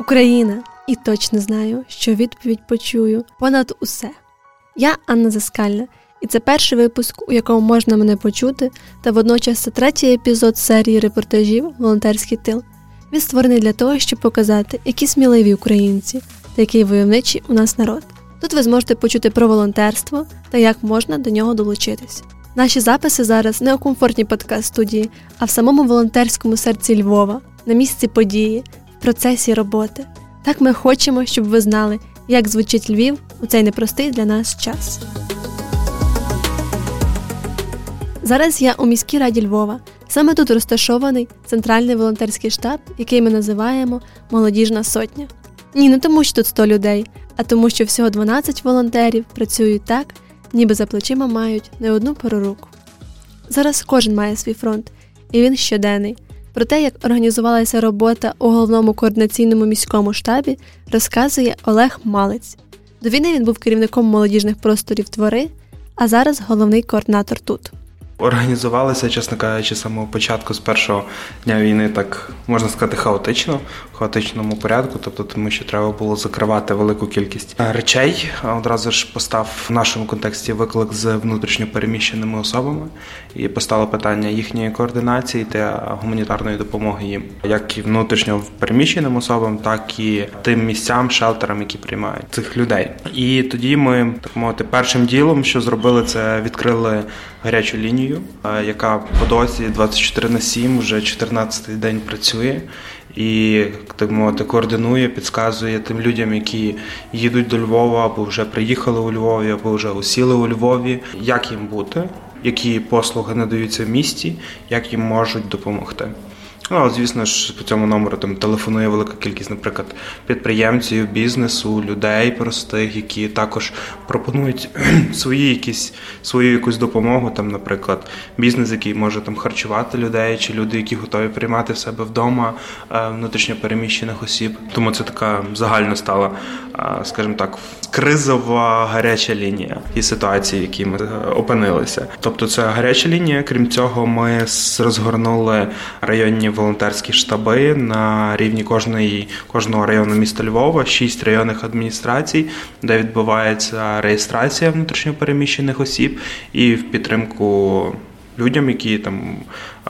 Україна, і точно знаю, що відповідь почую понад усе. Я Анна Заскальна, і це перший випуск, у якому можна мене почути, та водночас це третій епізод серії репортажів Волонтерський тил. Він створений для того, щоб показати, які сміливі українці та який войовничий у нас народ. Тут ви зможете почути про волонтерство та як можна до нього долучитись. Наші записи зараз не у комфортній подкаст-студії, а в самому волонтерському серці Львова, на місці події, процесі роботи. Так ми хочемо, щоб ви знали, як звучить Львів у цей непростий для нас час. Зараз я у міській раді Львова. Саме тут розташований центральний волонтерський штаб, який ми називаємо Молодіжна сотня. Ні, не тому, що тут 100 людей, а тому, що всього 12 волонтерів працюють так, ніби за плечима мають не одну пару рук. Зараз кожен має свій фронт, і він щоденний. Про те, як організувалася робота у головному координаційному міському штабі, розказує Олег Малець. До війни він був керівником молодіжних просторів твори, а зараз головний координатор тут. Організувалися, чесно кажучи, самого початку, з першого дня війни, так можна сказати, хаотично, в хаотичному порядку, тобто тому, що треба було закривати велику кількість речей. Одразу ж постав в нашому контексті виклик з внутрішньопереміщеними особами і постало питання їхньої координації та гуманітарної допомоги їм, як і внутрішньо переміщеним особам, так і тим місцям, шелтерам, які приймають цих людей. І тоді ми так мовити, першим ділом, що зробили, це відкрили гарячу лінію, яка по досі 24 на 7, вже 14-й день працює. І так мовити, координує, підказує тим людям, які їдуть до Львова, або вже приїхали у Львові, або вже усіли у Львові, як їм бути, які послуги надаються в місті, як їм можуть допомогти. Ну, звісно ж, по цьому номеру там телефонує велика кількість, наприклад, підприємців, бізнесу, людей простих, які також пропонують свої якісь свою якусь допомогу. Там, наприклад, бізнес, який може там харчувати людей, чи люди, які готові приймати в себе вдома е, внутрішньо переміщених осіб. Тому це така загальна стала, скажімо так, кризова гаряча лінія і ситуації, в якій ми е, опинилися. Тобто, це гаряча лінія. Крім цього, ми розгорнули районні волонтерські штаби на рівні кожної кожного району міста Львова, шість районних адміністрацій, де відбувається реєстрація внутрішньопереміщених осіб і в підтримку людям, які там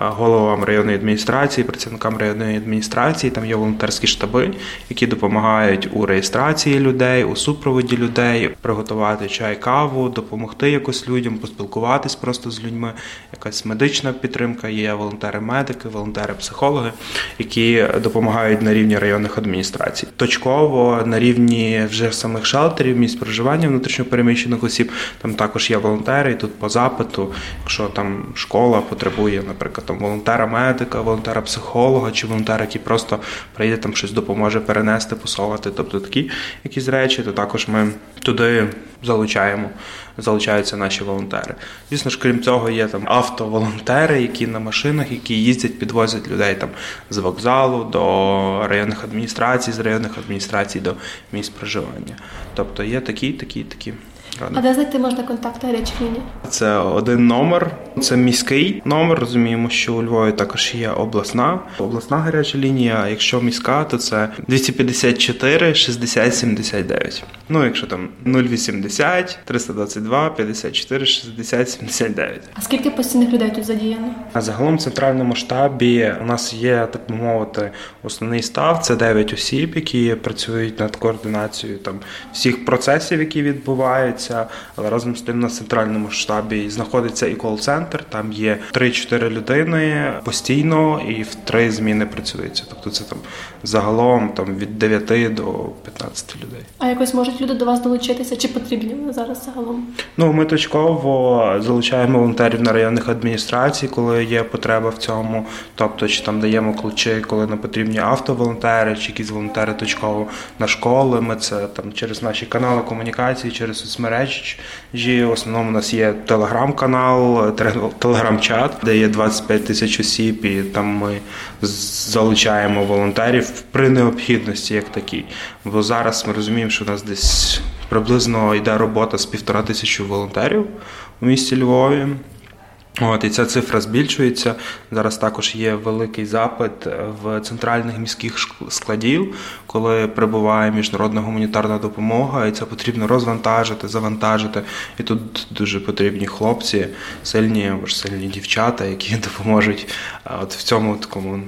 головам районної адміністрації, працівникам районної адміністрації. Там є волонтерські штаби, які допомагають у реєстрації людей, у супроводі людей, приготувати чай, каву, допомогти якось людям, поспілкуватись просто з людьми. Якась медична підтримка. Є волонтери-медики, волонтери-психологи, які допомагають на рівні районних адміністрацій. Точково на рівні вже самих шелтерів, місць проживання внутрішньопереміщених осіб. Там також є волонтери, і тут по запиту, якщо там школа потребує, наприклад там волонтера-медика, волонтера-психолога чи волонтера, який просто прийде там щось допоможе перенести, посовати, тобто такі якісь речі, то також ми туди залучаємо, залучаються наші волонтери. Звісно ж, крім цього, є там автоволонтери, які на машинах, які їздять, підвозять людей там з вокзалу до районних адміністрацій, з районних адміністрацій до місць проживання. Тобто є такі, такі, такі. А де знайти можна контакти гарячих ліній? Це один номер, це міський номер. Розуміємо, що у Львові також є обласна. Обласна гаряча лінія. Якщо міська, то це 254 60 79. Ну, якщо там 080 322 54 60 79. А скільки постійних людей тут задіяно? А загалом в центральному штабі у нас є так би мовити основний став. Це 9 осіб, які працюють над координацією там всіх процесів, які відбуваються. Але разом з тим на центральному штабі знаходиться і кол-центр. Там є 3-4 людини постійно і в три зміни працюється. Тобто це там загалом там від 9 до 15 людей. А якось можуть люди до вас долучитися? Чи потрібні вони зараз загалом? Ну ми точково залучаємо волонтерів на районних адміністрацій, коли є потреба в цьому. Тобто, чи там даємо ключі, коли не потрібні автоволонтери, чи якісь волонтери точково на школи. Ми це там через наші канали комунікації, через соцмережі. В основному у нас є телеграм-канал, телеграм-чат, де є 25 тисяч осіб, і там ми залучаємо волонтерів при необхідності, як такі. Бо зараз ми розуміємо, що у нас десь приблизно йде робота з півтора тисячі волонтерів у місті Львові. От і ця цифра збільшується. Зараз також є великий запит в центральних міських складів, коли прибуває міжнародна гуманітарна допомога, і це потрібно розвантажити, завантажити. І тут дуже потрібні хлопці, сильні або ж сильні дівчата, які допоможуть от в цьому такому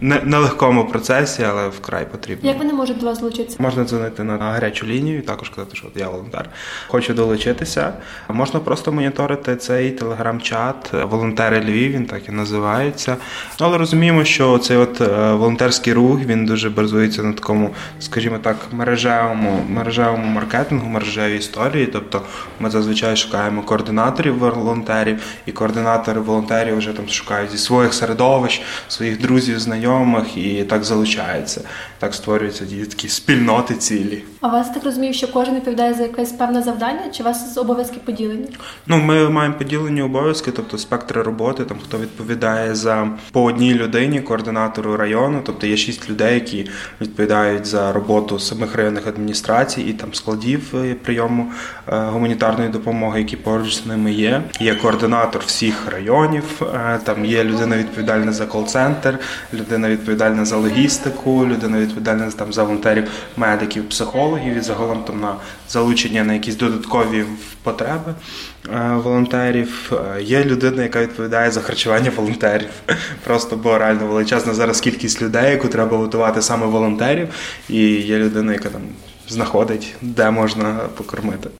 нелегкому процесі, але вкрай потрібно. Як вони можуть до вас долучитися? Можна дзвонити на гарячу лінію, і також казати, що я волонтер. Хочу долучитися. Можна просто моніторити цей телеграм-чат волонтери Львів, він так і називається. Але розуміємо, що цей от е, волонтерський рух він дуже базується на такому, скажімо так, мережевому мережевому маркетингу, мережевій історії. Тобто ми зазвичай шукаємо координаторів волонтерів, і координатори волонтерів вже там шукають зі своїх середовищ, своїх друзів знайомих і так залучається. Так створюються такі спільноти цілі. А вас так розумію, що кожен відповідає за якесь певне завдання, чи у вас обов'язки поділені? Ну, ми маємо поділені обов'язки, тобто спектри роботи, там хто відповідає за по одній людині, координатору району, тобто є шість людей, які відповідають за роботу самих районних адміністрацій і там складів е, прийому е, гуманітарної допомоги, які поруч з ними є. Є координатор всіх районів, е, там є людина відповідальна за кол-центр, людина відповідальна за логістику, людина відповідальна там за волонтерів, медиків, психологів і загалом там на залучення на якісь додаткові потреби е, волонтерів. Е, є людина, яка відповідає за харчування волонтерів. Просто бо реально величезна зараз кількість людей, яку треба готувати саме волонтерів, і є людина, яка там знаходить, де можна покормити.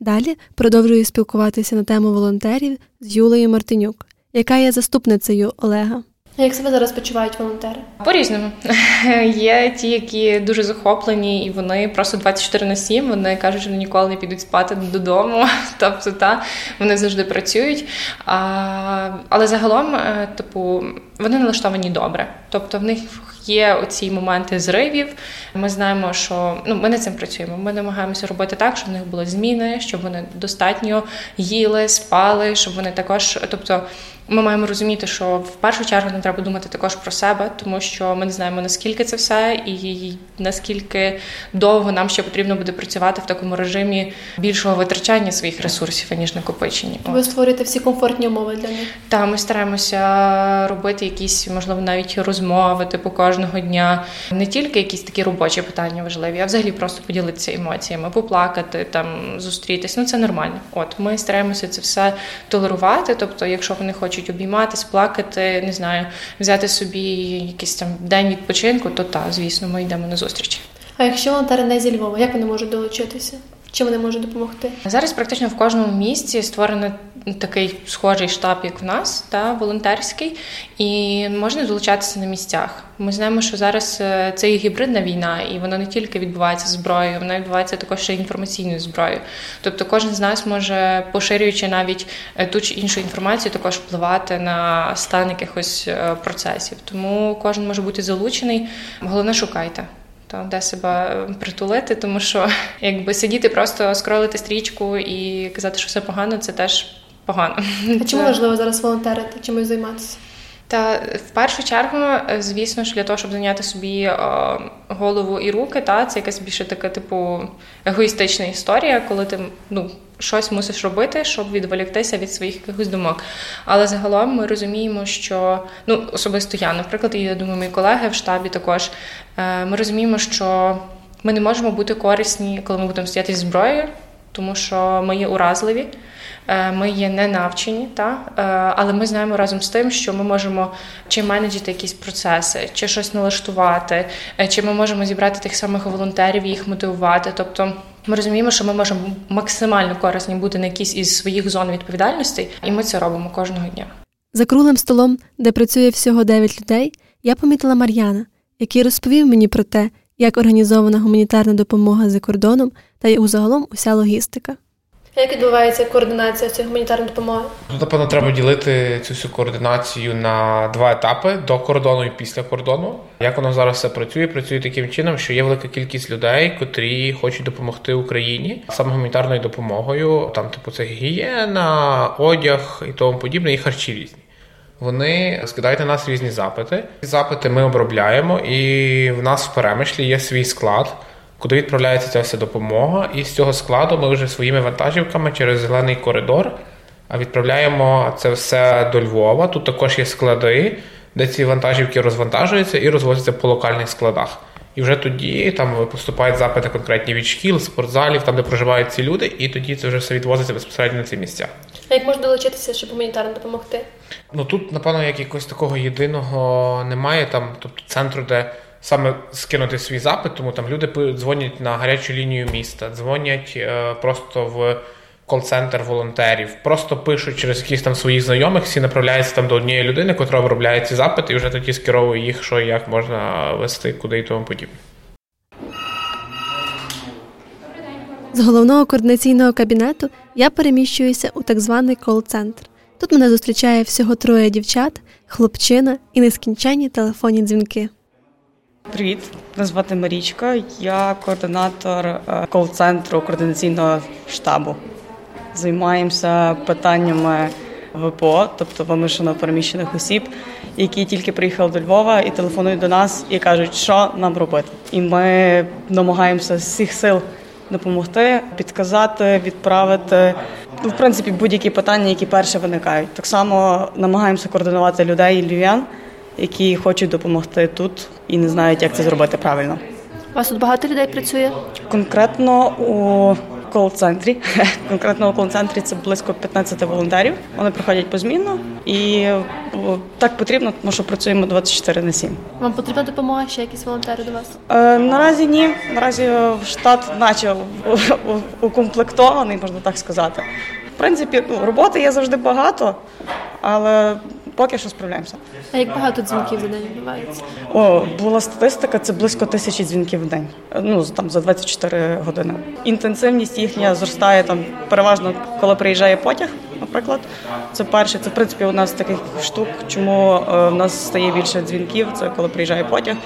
Далі продовжую спілкуватися на тему волонтерів з Юлею Мартинюк, яка є заступницею Олега. Як себе зараз почувають волонтери? По різному є ті, які дуже захоплені, і вони просто 24 на 7, Вони кажуть, що ніколи не підуть спати додому. Тобто, та вони завжди працюють. А, Але загалом, е, типу, вони налаштовані добре. Тобто, в них є оці моменти зривів. Ми знаємо, що ну ми над цим працюємо. Ми намагаємося робити так, щоб в них були зміни, щоб вони достатньо їли, спали, щоб вони також, тобто. Ми маємо розуміти, що в першу чергу нам треба думати також про себе, тому що ми не знаємо наскільки це все, і наскільки довго нам ще потрібно буде працювати в такому режимі більшого витрачання своїх ресурсів ніж накопичення. Ви створюєте всі комфортні умови для них? Так, ми стараємося робити якісь, можливо, навіть розмови типу кожного дня, не тільки якісь такі робочі питання важливі, а взагалі просто поділитися емоціями, поплакати, там зустрітись. Ну це нормально. От ми стараємося це все толерувати. Тобто, якщо вони хочуть хочуть обійматись, плакати, не знаю, взяти собі якийсь там день відпочинку, то та, звісно, ми йдемо на зустріч. А якщо волонтери не зі Львова, як вони можуть долучитися? Чим вони можуть допомогти? Зараз практично в кожному місці створено такий схожий штаб, як в нас, та волонтерський, і можна долучатися на місцях. Ми знаємо, що зараз е, це і гібридна війна, і вона не тільки відбувається зброєю, вона відбувається також ще інформаційною зброєю. Тобто, кожен з нас може, поширюючи навіть е, ту чи іншу інформацію, також впливати на стан якихось е, процесів. Тому кожен може бути залучений. Головне, шукайте то де себе притулити, тому що якби сидіти, просто скролити стрічку і казати, що все погано, це теж погано. А чому важливо зараз волонтерити? Чимось займатися? Та в першу чергу, звісно ж, для того, щоб зайняти собі о, голову і руки, та це якась більше така, типу, егоїстична історія, коли ти ну щось мусиш робити, щоб відволіктися від своїх якихось думок. Але загалом ми розуміємо, що ну особисто я, наприклад, і я думаю, мої колеги в штабі також е, ми розуміємо, що ми не можемо бути корисні, коли ми будемо стояти зі зброєю, тому що ми є уразливі. Е, ми є не навчені, та е, але ми знаємо разом з тим, що ми можемо чи менеджити якісь процеси, чи щось налаштувати, чи ми можемо зібрати тих самих волонтерів і їх мотивувати. Тобто ми розуміємо, що ми можемо максимально корисні бути на якійсь із своїх зон відповідальності, і ми це робимо кожного дня. За круглим столом, де працює всього 9 людей, я помітила Мар'яна, який розповів мені про те, як організована гуманітарна допомога за кордоном та й загалом уся логістика. Як відбувається координація цієї гуманітарної допомоги? Тут, напевно, треба ділити цю всю координацію на два етапи до кордону і після кордону. Як воно зараз все працює? Працює таким чином, що є велика кількість людей, котрі хочуть допомогти Україні саме гуманітарною допомогою. Там, типу, це гігієна, одяг і тому подібне, і харчі різні. Вони скидають на нас різні запити. Ці запити ми обробляємо, і в нас в перемишлі є свій склад куди відправляється ця вся допомога. І з цього складу ми вже своїми вантажівками через зелений коридор відправляємо це все до Львова. Тут також є склади, де ці вантажівки розвантажуються і розвозяться по локальних складах. І вже тоді там поступають запити конкретні від шкіл, спортзалів, там де проживають ці люди, і тоді це вже все відвозиться безпосередньо на ці місця. А як можна долучитися, щоб гуманітарно допомогти? Ну тут, напевно, як якогось такого єдиного немає, там, тобто центру, де саме скинути свій запит, тому там люди дзвонять на гарячу лінію міста, дзвонять е, просто в кол-центр волонтерів, просто пишуть через якісь там своїх знайомих, всі направляються там до однієї людини, котра обробляє ці запити, і вже тоді скеровує їх, що і як можна вести, куди і тому подібне. З головного координаційного кабінету я переміщуюся у так званий кол-центр. Тут мене зустрічає всього троє дівчат, хлопчина і нескінченні телефонні дзвінки. Привіт, мене звати Марічка. Я координатор е, кол-центру координаційного штабу. Займаємося питаннями ВПО, тобто вимушено переміщених осіб, які тільки приїхали до Львова і телефонують до нас і кажуть, що нам робити. І ми намагаємося з всіх сил допомогти, підказати, відправити. Ну, в принципі, будь-які питання, які перші виникають. Так само намагаємося координувати людей і львів'ян, які хочуть допомогти тут і не знають, як це зробити правильно. У вас тут багато людей працює? Конкретно у кол-центрі. Конкретно у кол-центрі це близько 15 волонтерів. Вони приходять позмінно і так потрібно, тому що працюємо 24 на 7. Вам потрібна допомога ще якісь волонтери до вас? Е, наразі ні. Наразі штат, наче укомплектований, можна так сказати. В принципі, ну, роботи є завжди багато, але поки що справляємося. А як багато дзвінків за день відбувається? О, була статистика, це близько тисячі дзвінків в день. Ну там за 24 години. Інтенсивність їхня зростає там переважно, коли приїжджає потяг. Наприклад, це перше, це в принципі одна з таких штук, чому е, в нас стає більше дзвінків. Це коли приїжджає потяг.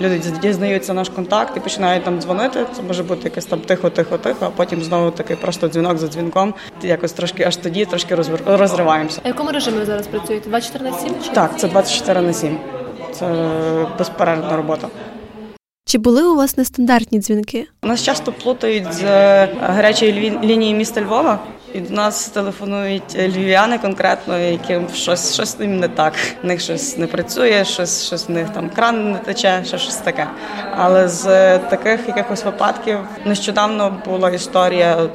Люди дізнаються наш контакт і починають там дзвонити. Це може бути якесь там тихо, тихо, тихо, а потім знову такий просто дзвінок за дзвінком. Якось трошки аж тоді трошки розриваємося. А якому режимі ви зараз працюєте? 24 на 7? Чи? Так, це 24 на 7. Це безперервна робота. Чи були у вас нестандартні дзвінки? Нас часто плутають з е, гарячої лінії міста Львова. І до нас телефонують львів'яни конкретно, яким щось щось їм не так. В них щось не працює, щось щось в них там кран не тече, ще щось таке. Але з таких якихось випадків нещодавно була історія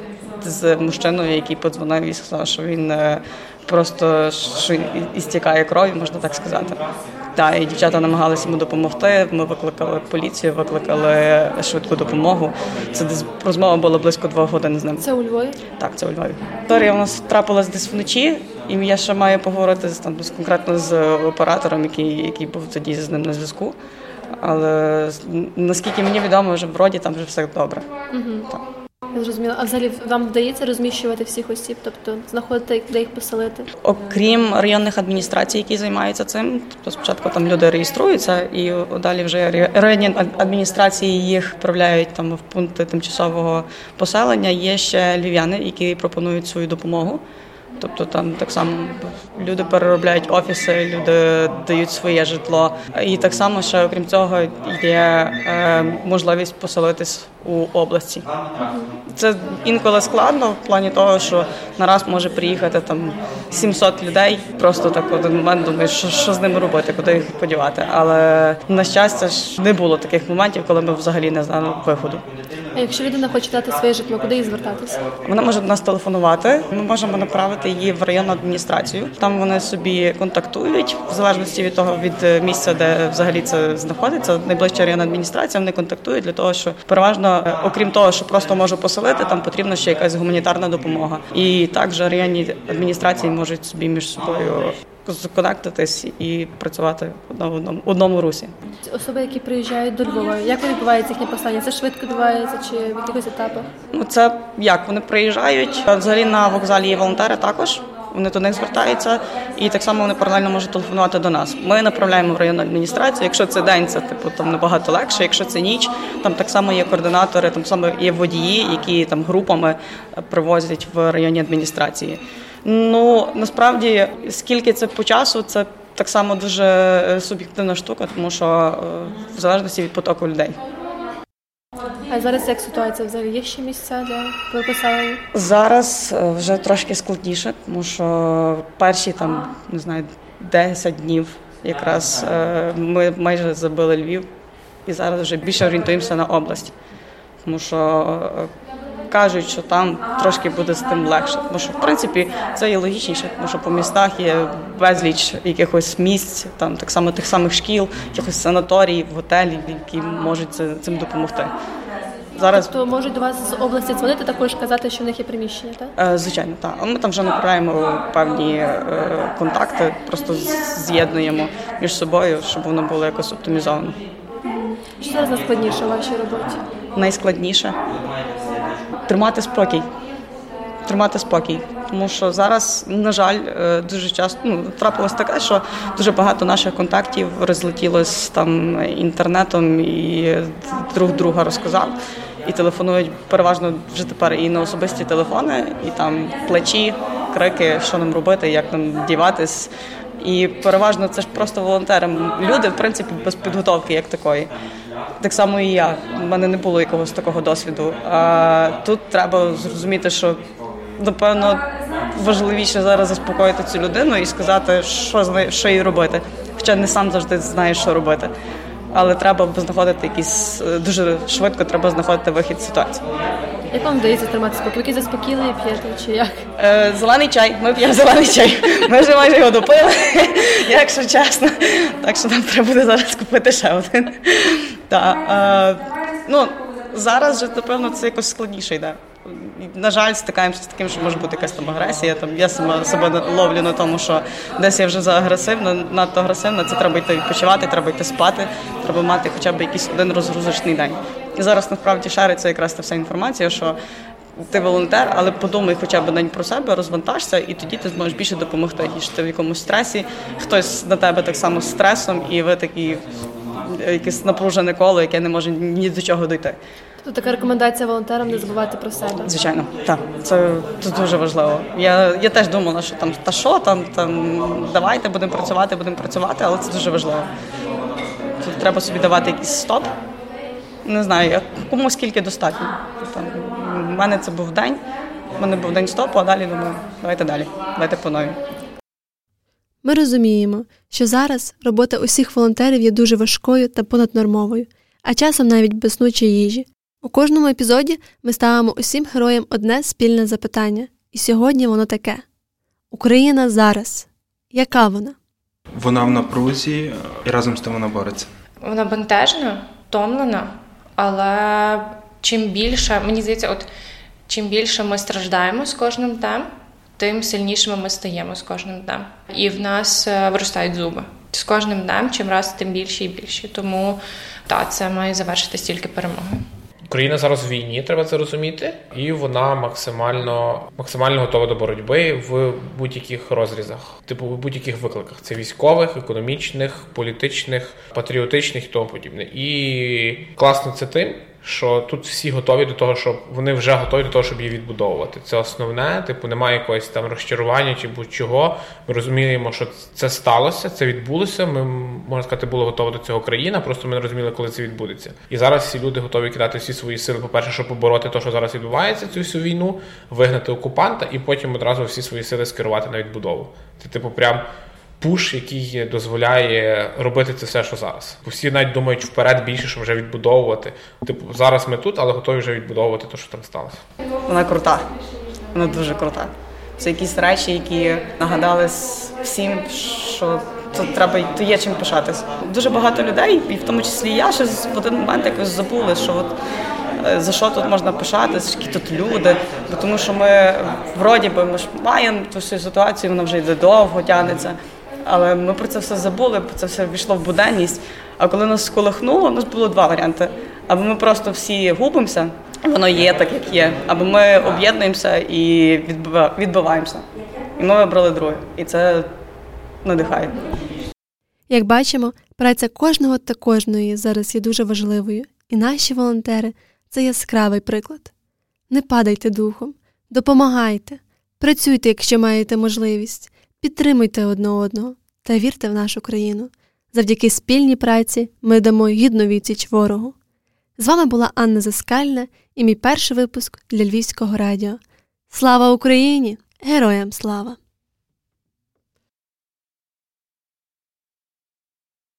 з мужчиною, який подзвонив і сказав, що він е, просто що істікає крові, можна так сказати. Так, і дівчата намагалися йому допомогти. Ми викликали поліцію, викликали швидку допомогу. Це розмова була близько двох годин з ним. Це у Львові? Так, це у Львові. Історія у нас трапилась десь вночі, і я ще маю поговорити з там конкретно з оператором, який який був тоді з ним на зв'язку. Але наскільки мені відомо, вже вроді там вже все добре. Угу. Так. Зрозуміло. А взагалі вам вдається розміщувати всіх осіб, тобто знаходити де їх поселити? Окрім районних адміністрацій, які займаються цим, тобто спочатку там люди реєструються, і далі вже районні адміністрації їх відправляють там в пункти тимчасового поселення. Є ще львів'яни, які пропонують свою допомогу. Тобто там так само люди переробляють офіси, люди дають своє житло. І так само ще окрім цього є е, можливість поселитись у області. Це інколи складно в плані того, що нараз може приїхати там 700 людей. Просто так один момент думаєш, що, що з ними робити, куди їх подівати. Але на щастя ж не було таких моментів, коли ми взагалі не знали виходу. А якщо людина хоче дати своє житло, куди їй звертатися? Вона може до нас телефонувати. Ми можемо направити її в районну адміністрацію. Там вони собі контактують в залежності від того від місця, де взагалі це знаходиться. Найближча районна адміністрація вони контактують для того, що переважно, е, окрім того, що просто можу поселити, там потрібна ще якась гуманітарна допомога. І також районні адміністрації можуть собі між собою законектитись і працювати в одному одному русі. Особи, які приїжджають до Львова, як відбувається їхнє послання? Це швидко відбувається чи в якихось етапах? Ну це як вони приїжджають. Взагалі на вокзалі є волонтери також. Вони до них звертаються, і так само вони паралельно можуть телефонувати до нас. Ми направляємо в районну адміністрацію. Якщо це день, це типу там набагато легше. Якщо це ніч, там так само є координатори, там саме є водії, які там групами привозять в районні адміністрації. Ну насправді скільки це по часу, це так само дуже е, суб'єктивна штука, тому що е, в залежності від потоку людей. А зараз як ситуація взагалі є ще місця для переписання? Зараз е, вже трошки складніше, тому що перші там не знаю 10 днів якраз ми майже забили Львів, і зараз вже більше орієнтуємося на область, тому що кажуть, що там трошки буде з тим легше. Тому що в принципі це є логічніше, тому що по містах є безліч якихось місць, там так само тих самих шкіл, якихось санаторіїв, готелів, які можуть цим допомогти. Зараз Тобто можуть до вас з області дзвонити, також казати, що в них є приміщення, так? Е, звичайно, так. Ми там вже направляємо певні е, контакти, просто з'єднуємо між собою, щоб воно було якось оптимізовано. Що зараз найскладніше у вашій роботі? Найскладніше тримати спокій. Тримати спокій, тому що зараз, на жаль, е, дуже часто ну, трапилось таке, що дуже багато наших контактів розлетілось там інтернетом і друг друга розказав. І телефонують переважно вже тепер і на особисті телефони, і там плечі, крики, що нам робити, як нам діватись. І переважно це ж просто волонтери. Люди, в принципі, без підготовки як такої. Так само і я. У мене не було якогось такого досвіду. А тут треба зрозуміти, що напевно важливіше зараз заспокоїти цю людину і сказати, що з що їй робити. Хоча не сам завжди знаєш, що робити. Але треба знаходити якісь дуже швидко, треба знаходити вихід з ситуації. Як вам вдається тримати спокій? Ви заспокійливі п'єте чи як? Е, Зелений чай. Ми п'ємо зелений чай. Ми вже майже його допили, якщо чесно. Так що нам треба буде зараз купити ще один. Та, е, ну, Зараз же, напевно, це якось складніше йде. На жаль, стикаємося з таким, що може бути якась там агресія. Там Я сама себе ловлю на тому, що десь я вже за агресивна, надто агресивна, це треба йти відпочивати, треба йти спати, треба мати хоча б якийсь один розгрузочний день. І зараз насправді шариться якраз та вся інформація, що ти волонтер, але подумай хоча б день про себе, розвантажся, і тоді ти зможеш більше допомогти. Ніж ти в якомусь стресі, хтось на тебе так само з стресом, і ви такі якесь напружене коло, яке не може ні до чого дойти. Тобто така рекомендація волонтерам не забувати про себе. Звичайно, так це, це дуже важливо. Я я теж думала, що там та що там, там давайте будемо працювати, будемо працювати, але це дуже важливо. Тут треба собі давати якийсь стоп. Не знаю, як кому скільки достатньо. Там, У мене це був день, у мене був день стопу, а далі думаю, давайте далі, давайте по новій. Ми розуміємо, що зараз робота усіх волонтерів є дуже важкою та понаднормовою, а часом навіть без ночі їжі. У кожному епізоді ми ставимо усім героям одне спільне запитання, і сьогодні воно таке: Україна зараз. Яка вона? Вона в напрузі і разом з тим вона бореться. Вона бентежна, втомлена, але чим більше, мені здається, от чим більше ми страждаємо з кожним днем, тим сильнішими ми стаємо з кожним днем. І в нас е, виростають зуби. З кожним днем, чим раз тим більше і більше. Тому та це має завершитись тільки перемогою. Україна зараз в війні, треба це розуміти, і вона максимально максимально готова до боротьби в будь-яких розрізах, типу в будь-яких викликах. Це військових, економічних, політичних, патріотичних і тому подібне. І класно це тим, що тут всі готові до того, щоб вони вже готові до того, щоб її відбудовувати. Це основне, типу, немає якогось там розчарування чи будь-чого. Ми розуміємо, що це сталося, це відбулося. Ми можна сказати, були готові до цього країна. Просто ми не розуміли, коли це відбудеться. І зараз всі люди готові кидати всі свої сили. По перше, щоб побороти те, що зараз відбувається, цю всю війну, вигнати окупанта, і потім одразу всі свої сили скерувати на відбудову. Це типу прям пуш, який дозволяє робити це все, що зараз. Всі навіть думають вперед більше, що вже відбудовувати. Типу, зараз ми тут, але готові вже відбудовувати те, що там сталося. Вона крута, вона дуже крута. Це якісь речі, які нагадали всім, що тут треба то є чим пишатись. Дуже багато людей, і в тому числі я ще в один момент якось забули, що от. Е, за що тут можна пишатись, які тут люди, бо тому що ми вроді би ми ж маємо ту всю ситуацію, вона вже йде довго, тягнеться. Але ми про це все забули, це все війшло в буденність. А коли нас сколихнуло, у нас було два варіанти: або ми просто всі губимося, воно є так, як є, або ми об'єднуємося і відбиваємося. І ми вибрали друге. І це надихає. Як бачимо, праця кожного та кожної зараз є дуже важливою, і наші волонтери це яскравий приклад. Не падайте духом, допомагайте, працюйте, якщо маєте можливість. Підтримуйте одне одного та вірте в нашу країну. Завдяки спільній праці ми дамо гідну відсіч ворогу. З вами була Анна Заскальна і мій перший випуск для Львівського радіо. Слава Україні! Героям слава!